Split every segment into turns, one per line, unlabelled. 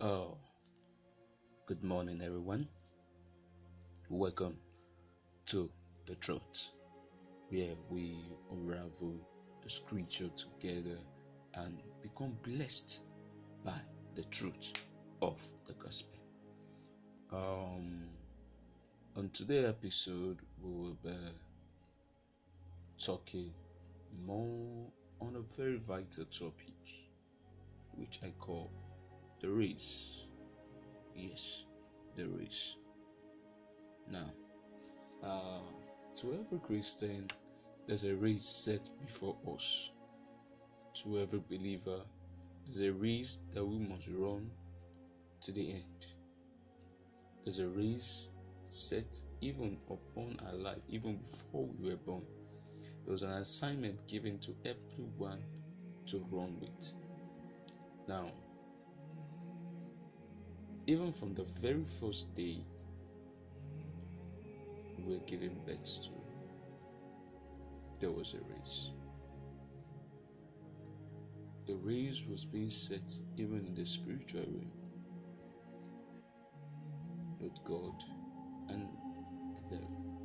Oh, good morning, everyone. Welcome to the truth, where we unravel the scripture together and become blessed by the truth of the gospel. Um, on today's episode, we will be talking more on a very vital topic, which I call the race. Yes, the race. Now, uh, to every Christian, there's a race set before us. To every believer, there's a race that we must run to the end. There's a race set even upon our life, even before we were born. There was an assignment given to everyone to run with. Now, even from the very first day we were given birth to, there was a race. A race was being set even in the spiritual realm. But God and the devil.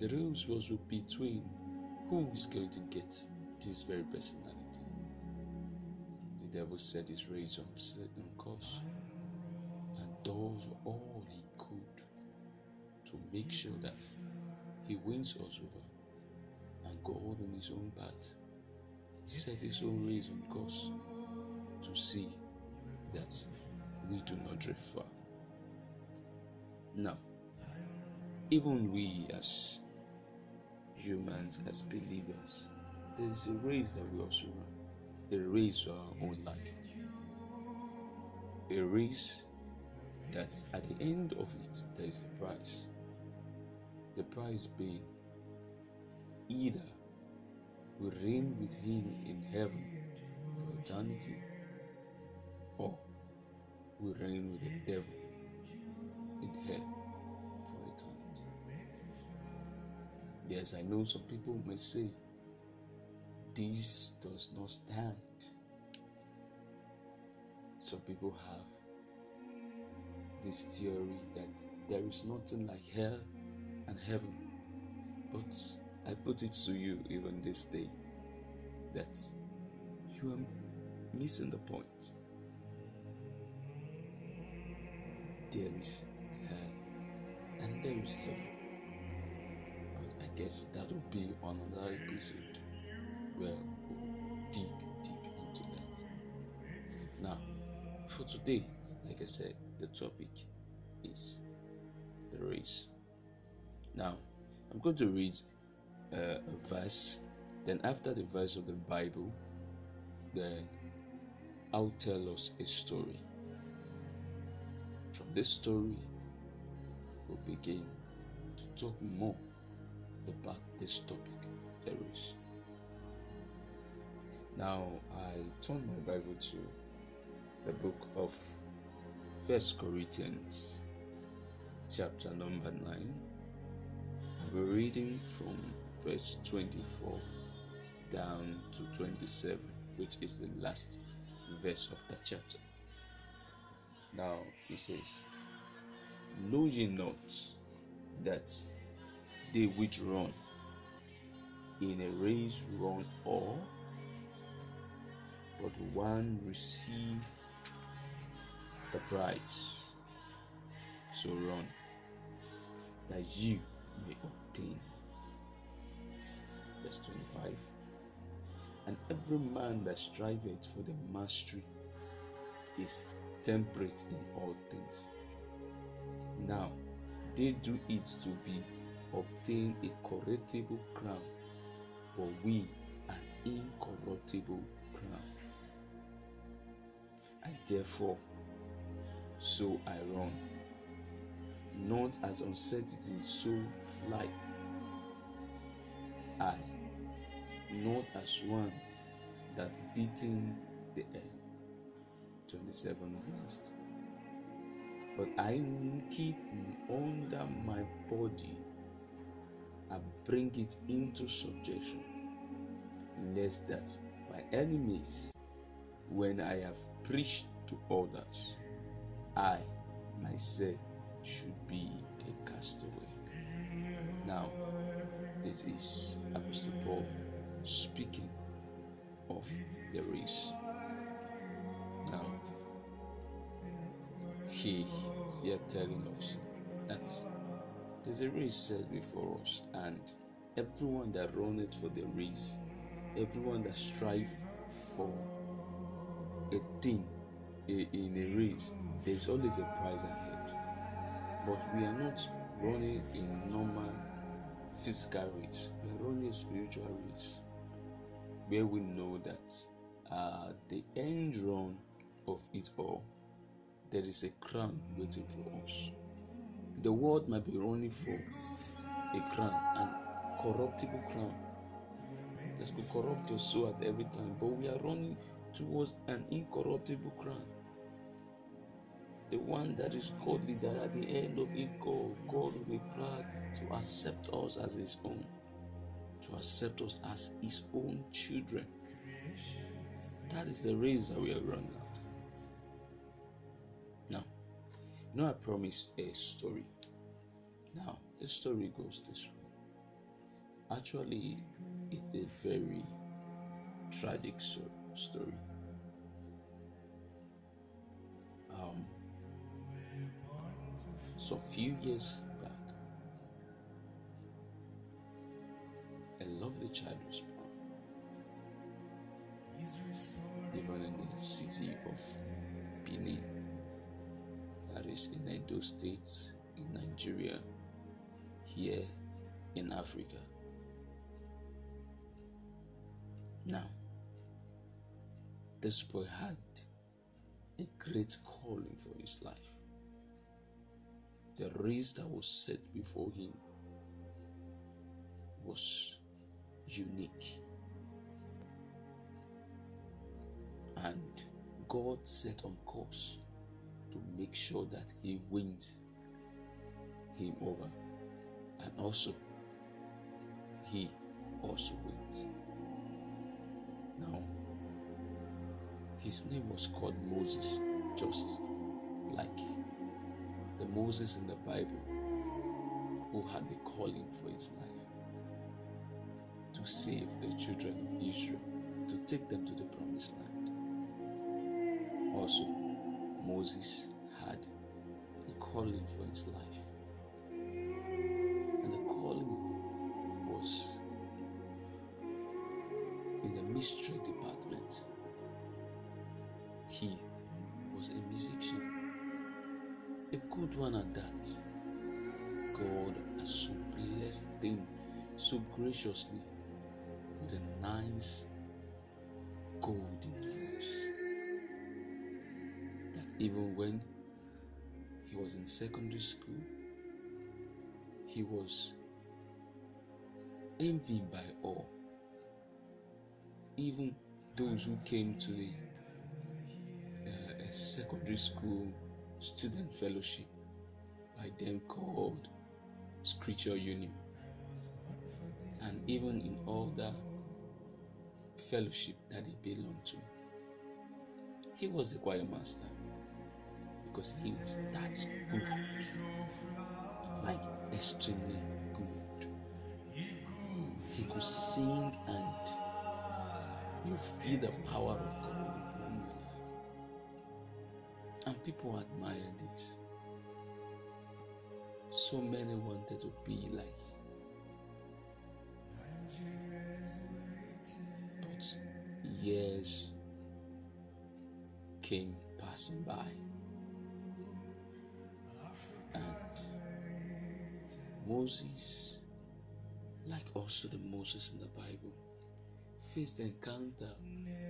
The race was between who is going to get this very personality. The devil set his race on certain course does all he could to make sure that he wins us over. And God, in his own part, set his own race on course to see that we do not drift far. Now, even we as humans, as believers, there is a race that we also run, a race for our own life, a race that at the end of it there is a price. The price being either we reign with him in heaven for eternity or we reign with the devil in hell for eternity. Yes, I know some people may say this does not stand. Some people have this theory that there is nothing like hell and heaven. But I put it to you even this day that you are missing the point. There is hell and there is heaven. But I guess that will be on another episode where we'll dig deep into that. Now, for today, like I said, the topic is the race. Now, I'm going to read uh, a verse, then, after the verse of the Bible, then I'll tell us a story. From this story, we'll begin to talk more about this topic the race. Now, I turn my Bible to the book of First Corinthians, chapter number 9. I'll be reading from verse 24 down to 27, which is the last verse of the chapter. Now, he says, Know ye not that they which run in a race run all, but one receive the prize. So run, that you may obtain. Verse 25 And every man that striveth for the mastery is temperate in all things. Now they do it to be obtain a corruptible crown, but we an incorruptible crown. I therefore so I run, not as uncertainty, so fly. I, not as one that beating the air. 27 last. But I keep under my body, I bring it into subjection, lest that by enemies when I have preached to others, I myself should be a castaway. Now, this is Apostle Paul speaking of the race. Now, he is here telling us that there's a race set before us, and everyone that runneth for the race, everyone that strive for a thing in a race, there's always a prize ahead. But we are not running in normal physical race, we are running a spiritual race where we know that uh, the end run of it all, there is a crown waiting for us. The world might be running for a crown, an corruptible crown that could corrupt your soul at every time, but we are running towards an incorruptible crown. The one that is godly, that at the end of it all, God will be proud to accept us as His own, to accept us as His own children. That is the race that we are running after. Now, you know, I promised a story. Now, the story goes this way. Actually, it's a very tragic story. Um, some few years back, a lovely child was born. Even in the city of Benin, that is in Edo State, in Nigeria, here in Africa. Now, this boy had a great calling for his life. The race that was set before him was unique. And God set on course to make sure that he wins him over. And also, he also wins. Now, his name was called Moses, just like the Moses in the Bible who had the calling for his life to save the children of Israel, to take them to the promised land. Also, Moses had a calling for his life. And the calling was in the mystery department. He was a musician a good one at that. God has so blessed him so graciously with a nice golden voice that even when he was in secondary school, he was envied by all. Even those who came to a, uh, a secondary school student fellowship by them called Scripture Union. And even in all the fellowship that he belonged to, he was the choir master because he was that good, like extremely good. He could sing and you feel the power of God. And people admired this. So many wanted to be like him. But years came passing by. And Moses, like also the Moses in the Bible, faced an encounter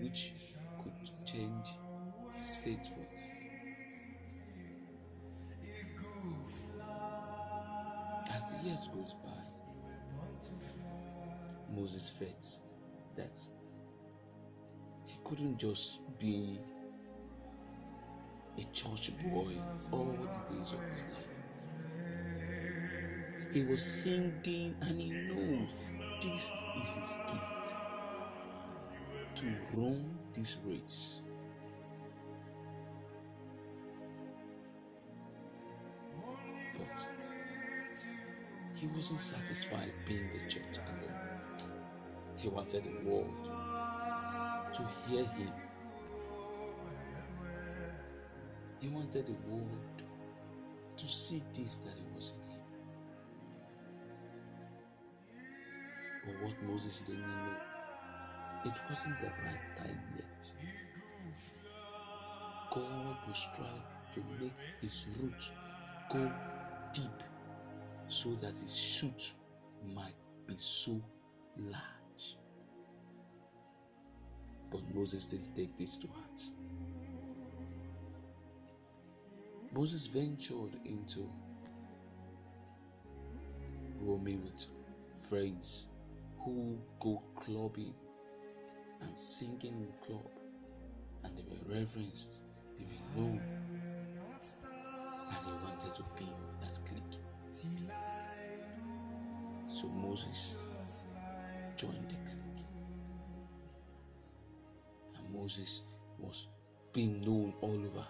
which could change his fate for years goes by, Moses felt that he couldn't just be a church boy all the days of his life. He was singing and he knows this is his gift to run this race he wasn't satisfied being the church alone. He wanted the world to hear him. He wanted the world to see this that he was in him. But what Moses didn't know, it wasn't the right time yet. God was trying to make his roots go deep so that his shoot might be so large. But Moses didn't take this to heart. Moses ventured into roaming with friends who go clubbing and singing in the club, and they were reverenced, they were known, and he wanted to be of that clique. So Moses joined the clique, and Moses was being known all over.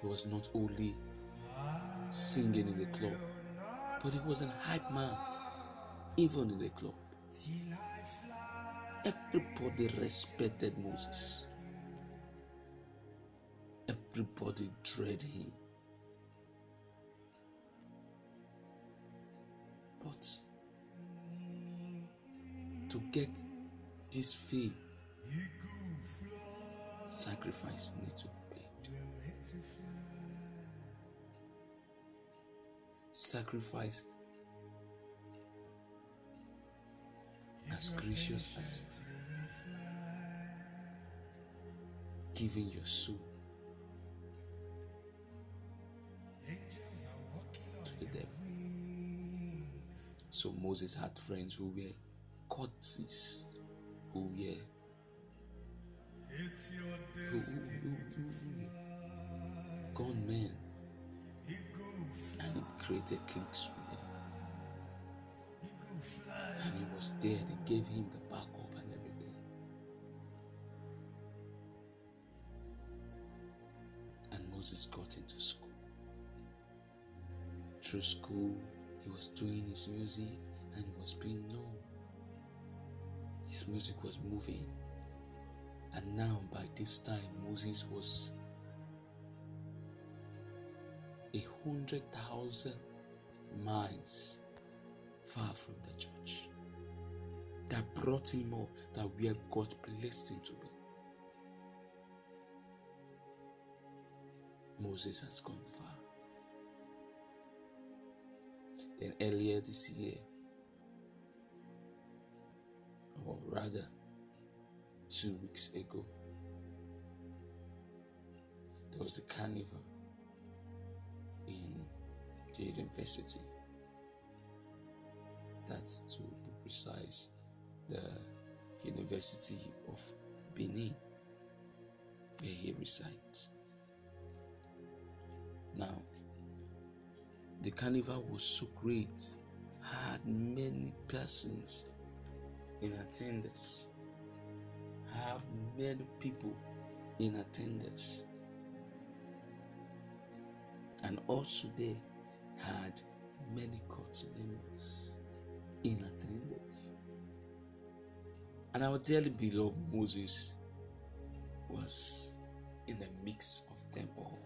He was not only singing in the club, but he was a hype man, even in the club. Everybody respected Moses. Everybody dreaded him. To get this fee, sacrifice needs to be paid. Sacrifice as gracious as giving your soul to the devil. So Moses had friends who were who were who, who, who, who, gone men, and he created cliques with them. And he was there, they gave him the backup and everything. And Moses got into school. Through school, he was doing his music and he was being known. His music was moving. And now, by this time, Moses was a hundred thousand miles far from the church that brought him up that where God blessed him to be. Moses has gone far. Then earlier this year, rather two weeks ago, there was a carnival in the university. That's to be precise, the University of Benin, where he resides. Now, the carnival was so great, had many persons in attendance, I have many people in attendance, and also they had many court members in attendance. And our dearly beloved Moses was in the mix of them all.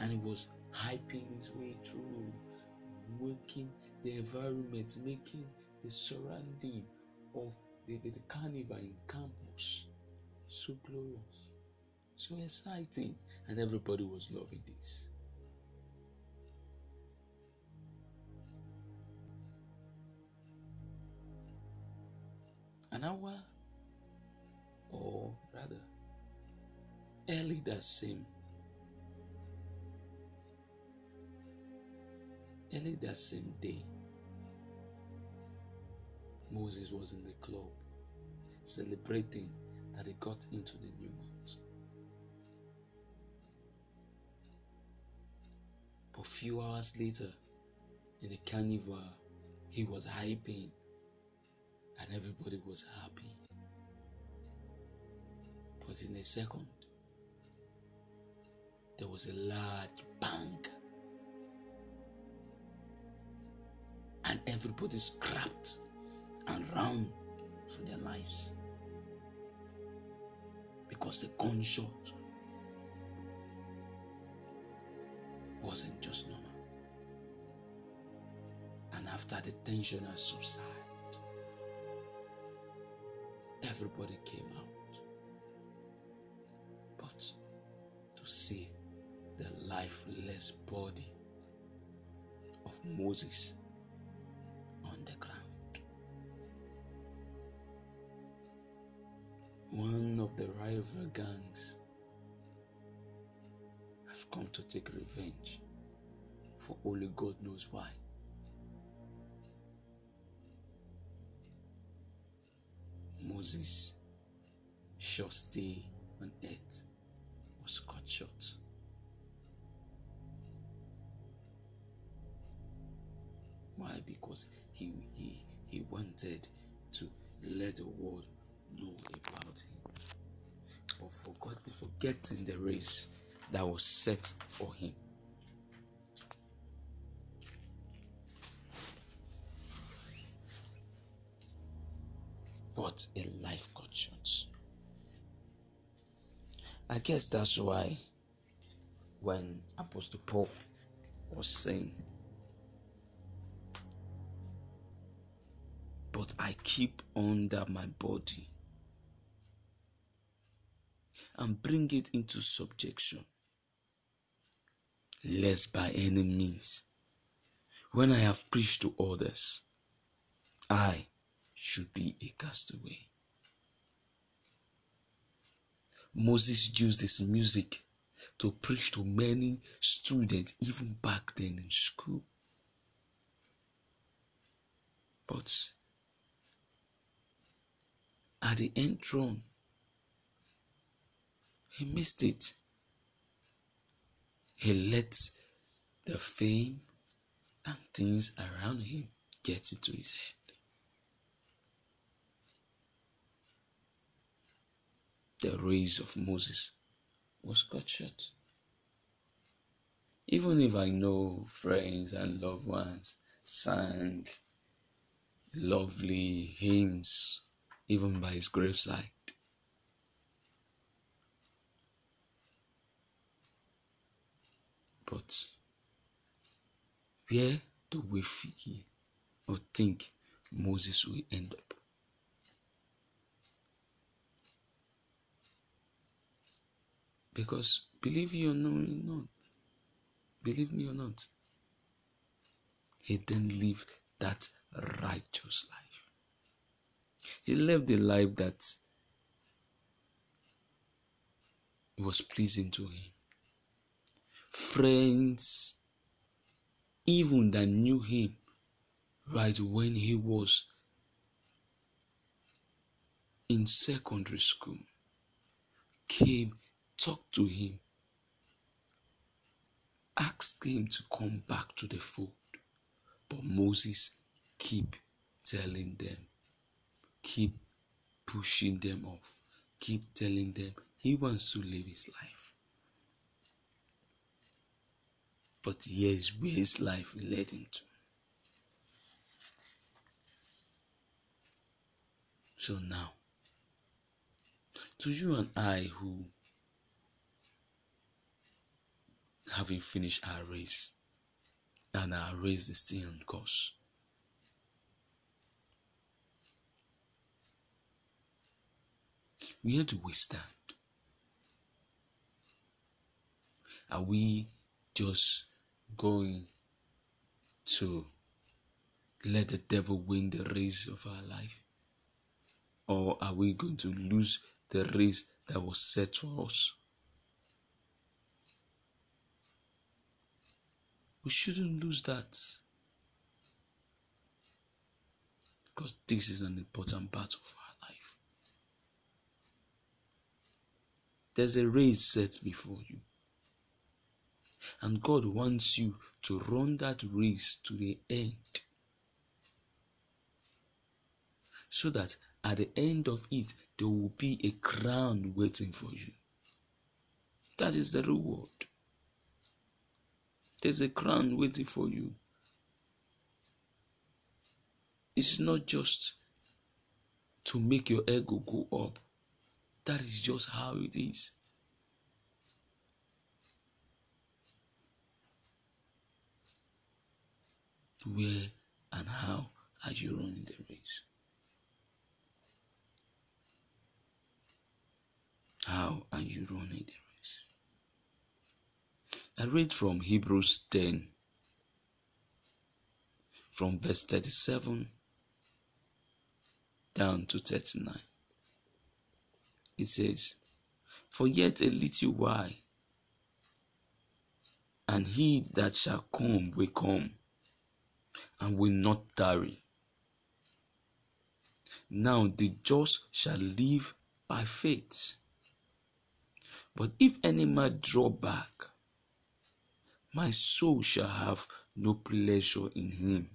And he was hyping his way through, making the environment, making the surrounding of the, the, the carnival in campus. So glorious, so exciting, and everybody was loving this. An hour, or rather, early that same Early that same day, Moses was in the club celebrating that he got into the new month. But a few hours later, in the carnival, he was hyping and everybody was happy. But in a second, there was a large bang And everybody scrapped and ran for their lives because the gunshot wasn't just normal. And after the tension had subsided, everybody came out. But to see the lifeless body of Moses One of the rival gangs have come to take revenge for only God knows why. Moses' short stay on earth was cut short. Why? Because he he he wanted to let the world know about him. But forgot forgetting the race that was set for him. What a life short. I guess that's why when Apostle Paul was saying, But I keep under my body and bring it into subjection, lest by any means, when I have preached to others, I should be a castaway. Moses used his music to preach to many students, even back then in school. But at the end run, he missed it. He let the fame and things around him get into his head. the race of Moses was cut short. Even if I know friends and loved ones sang lovely hymns even by his graveside. But where do we feel or think Moses will end up? Because believe you or not, believe me or not, he didn't live that righteous life. He lived a life that was pleasing to him. Friends, even that knew him right when he was in secondary school, came Talk to him. Ask him to come back to the fold. But Moses keep telling them, keep pushing them off, keep telling them he wants to live his life. But here's where his life led him to. So now, to you and I who having finished our race, and our race is still on course. Where do we stand? Are we just going to let the devil win the race of our life? Or are we going to lose the race that was set for us? We shouldn't lose that. Because this is an important part of our life. There's a race set before you. And God wants you to run that race to the end. So that at the end of it, there will be a crown waiting for you. That is the reward. There's a crown waiting for you. It's not just to make your ego go up. That is just how it is. Where and how are you running the race? How are you running the race? I read from Hebrews 10, from verse 37 down to 39. It says, For yet a little while, and he that shall come will come and will not tarry. Now the just shall live by faith. But if any man draw back, my soul shall have no pleasure in him.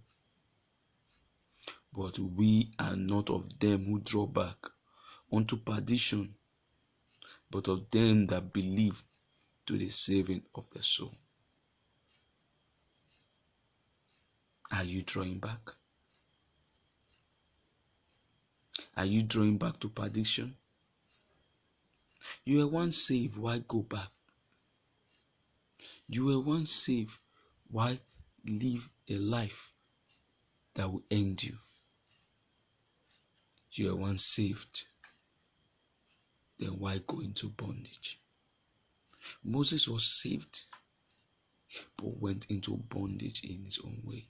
But we are not of them who draw back unto perdition, but of them that believe to the saving of the soul. Are you drawing back? Are you drawing back to perdition? You were once saved, why go back? You were once saved, why live a life that will end you? You were once saved, then why go into bondage? Moses was saved, but went into bondage in his own way.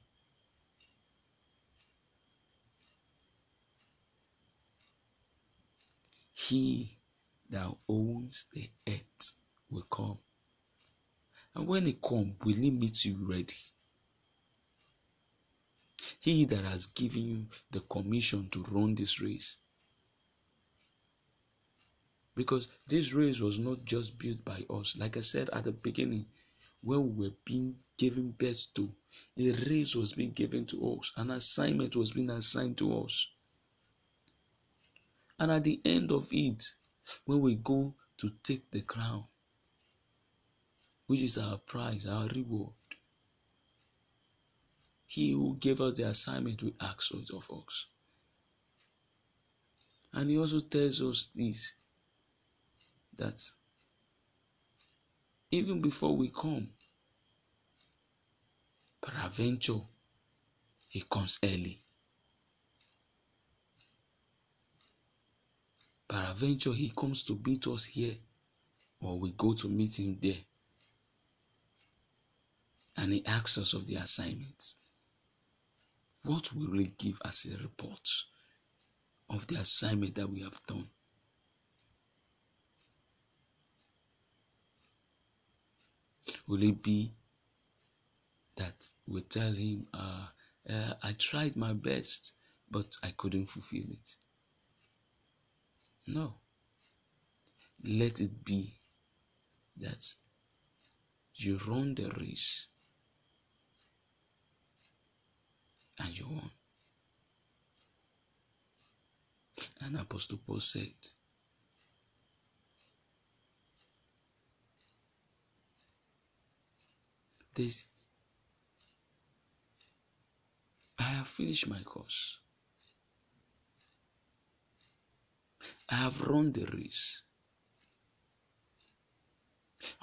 He that owns the earth will come. And when he come, will he meet you ready? He that has given you the commission to run this race. Because this race was not just built by us. Like I said at the beginning, when we were being given birth to, a race was being given to us, an assignment was being assigned to us. And at the end of it, when we go to take the crown, which is our prize, our reward, he who gave us the assignment will ask it of us. And he also tells us this that even before we come, peradventure, he comes early. Peradventure, he comes to meet us here, or we go to meet him there. And he asks us of the assignments. What will we give as a report of the assignment that we have done? Will it be that we tell him, uh, uh, I tried my best, but I couldn't fulfill it? No. Let it be that you run the race and you won. And Apostle Paul said, This I have finished my course. I have run the race.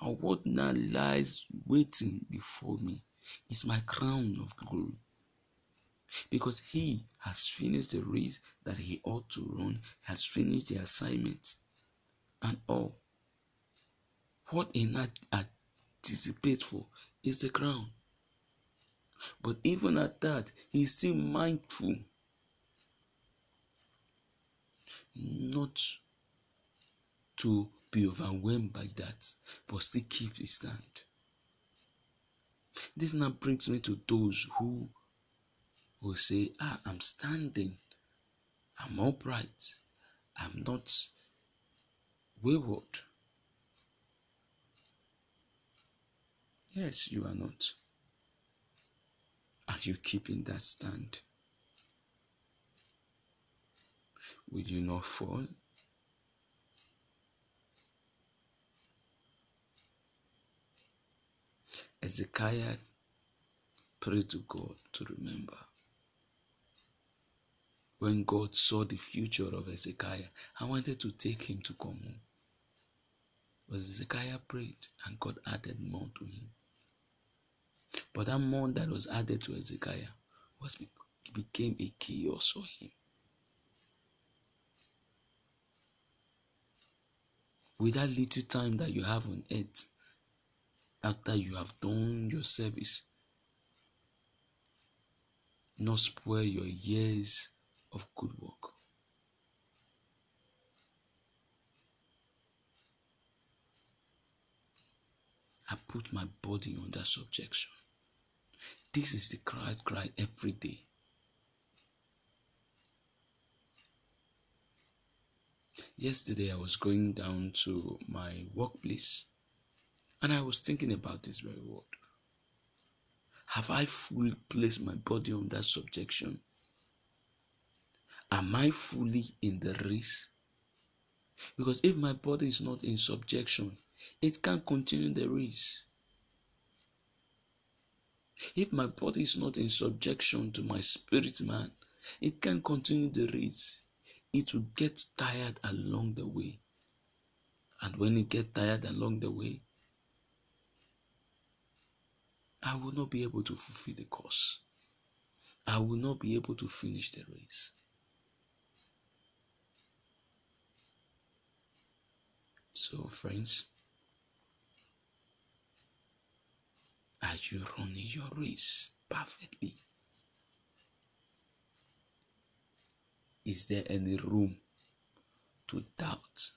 And what now lies waiting before me is my crown of glory. Because he has finished the race that he ought to run, has finished the assignment and all. What he not anticipates for is the crown. But even at that, he is still mindful not to be overwhelmed by that, but still keep his stand. This now brings me to those who will say, Ah, I'm standing, I'm upright, I'm not wayward. Yes, you are not. Are you keeping that stand? Will you not fall? Hezekiah prayed to God to remember. when God saw the future of Hezekiah I wanted to take him to come home. But Hezekiah prayed and God added more to him. But that more that was added to Hezekiah was became a chaos for him. With that little time that you have on earth, after you have done your service, not spoil your years of good work. I put my body under subjection. This is the cry cry every day. Yesterday I was going down to my workplace and I was thinking about this very word. Have I fully placed my body under subjection? Am I fully in the race? Because if my body is not in subjection, it can't continue the race. If my body is not in subjection to my spirit man, it can't continue the race. It will get tired along the way. And when it gets tired along the way, I will not be able to fulfill the course. I will not be able to finish the race. So, friends, as you run your race perfectly, is there any room to doubt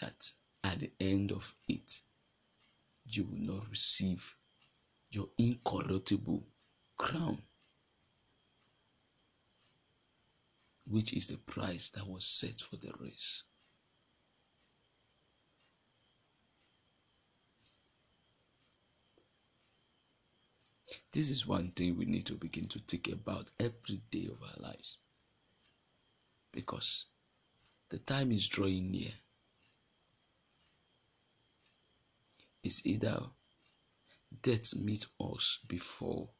that at the end of it you will not receive your incorruptible crown, which is the price that was set for the race? This is one thing we need to begin to think about every day of our lives. Because the time is drawing near. It's either death meet us before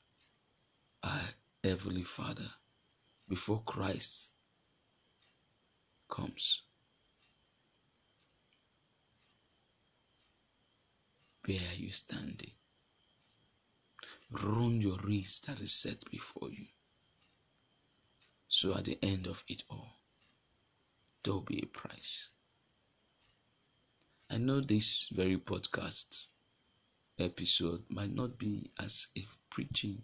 our Heavenly Father, before Christ comes. Where are you standing? Run your race that is set before you. So at the end of it all, there will be a price. I know this very podcast episode might not be as if preaching,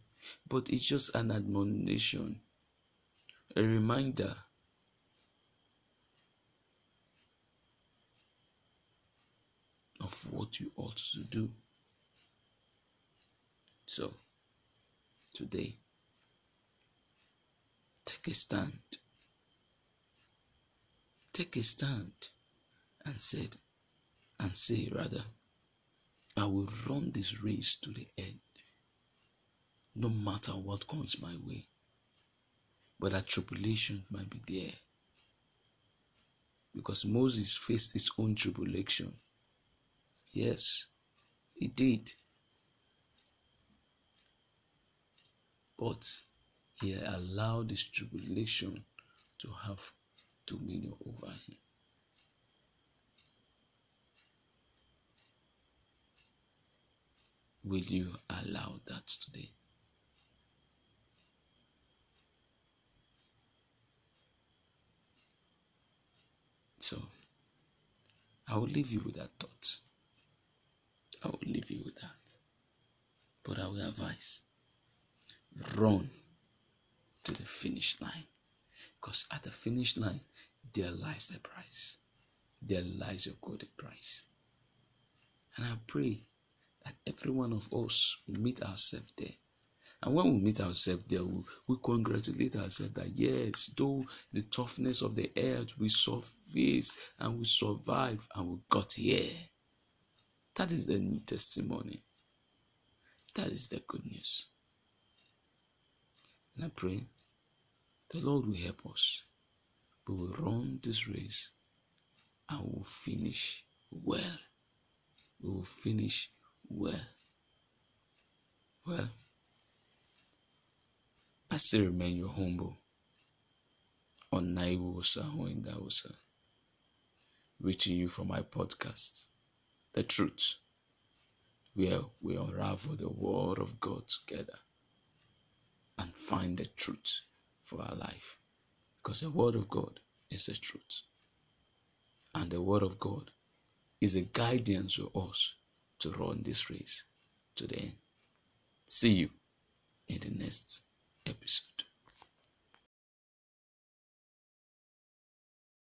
but it's just an admonition, a reminder of what you ought to do. So, today, take a stand. Take a stand and said, and say rather, I will run this race to the end, no matter what comes my way. That tribulation might be there. Because Moses faced his own tribulation. Yes, he did. but he allowed this tribulation to have dominion over him. Will you allow that today? So, I will leave you with that thought. I will leave you with that. But I will advise run to the finish line. Because at the finish line, there lies the price. There lies your golden price. And I pray that every one of us will meet ourselves there. And when we meet ourselves there, we, we congratulate ourselves that yes, though the toughness of the earth, we surface and we survive and we got here. That is the new testimony. That is the good news. And I pray the Lord will help us. We will run this race and we will finish well. We will finish well. Well, I still remain your humble on Naiwusa or in Dawusa, reaching you from my podcast, The Truth, where we unravel the Word of God together and find the truth for our life. Because the Word of God is the truth. And the Word of God is a guidance for us to run this race to the end. See you in the next episode.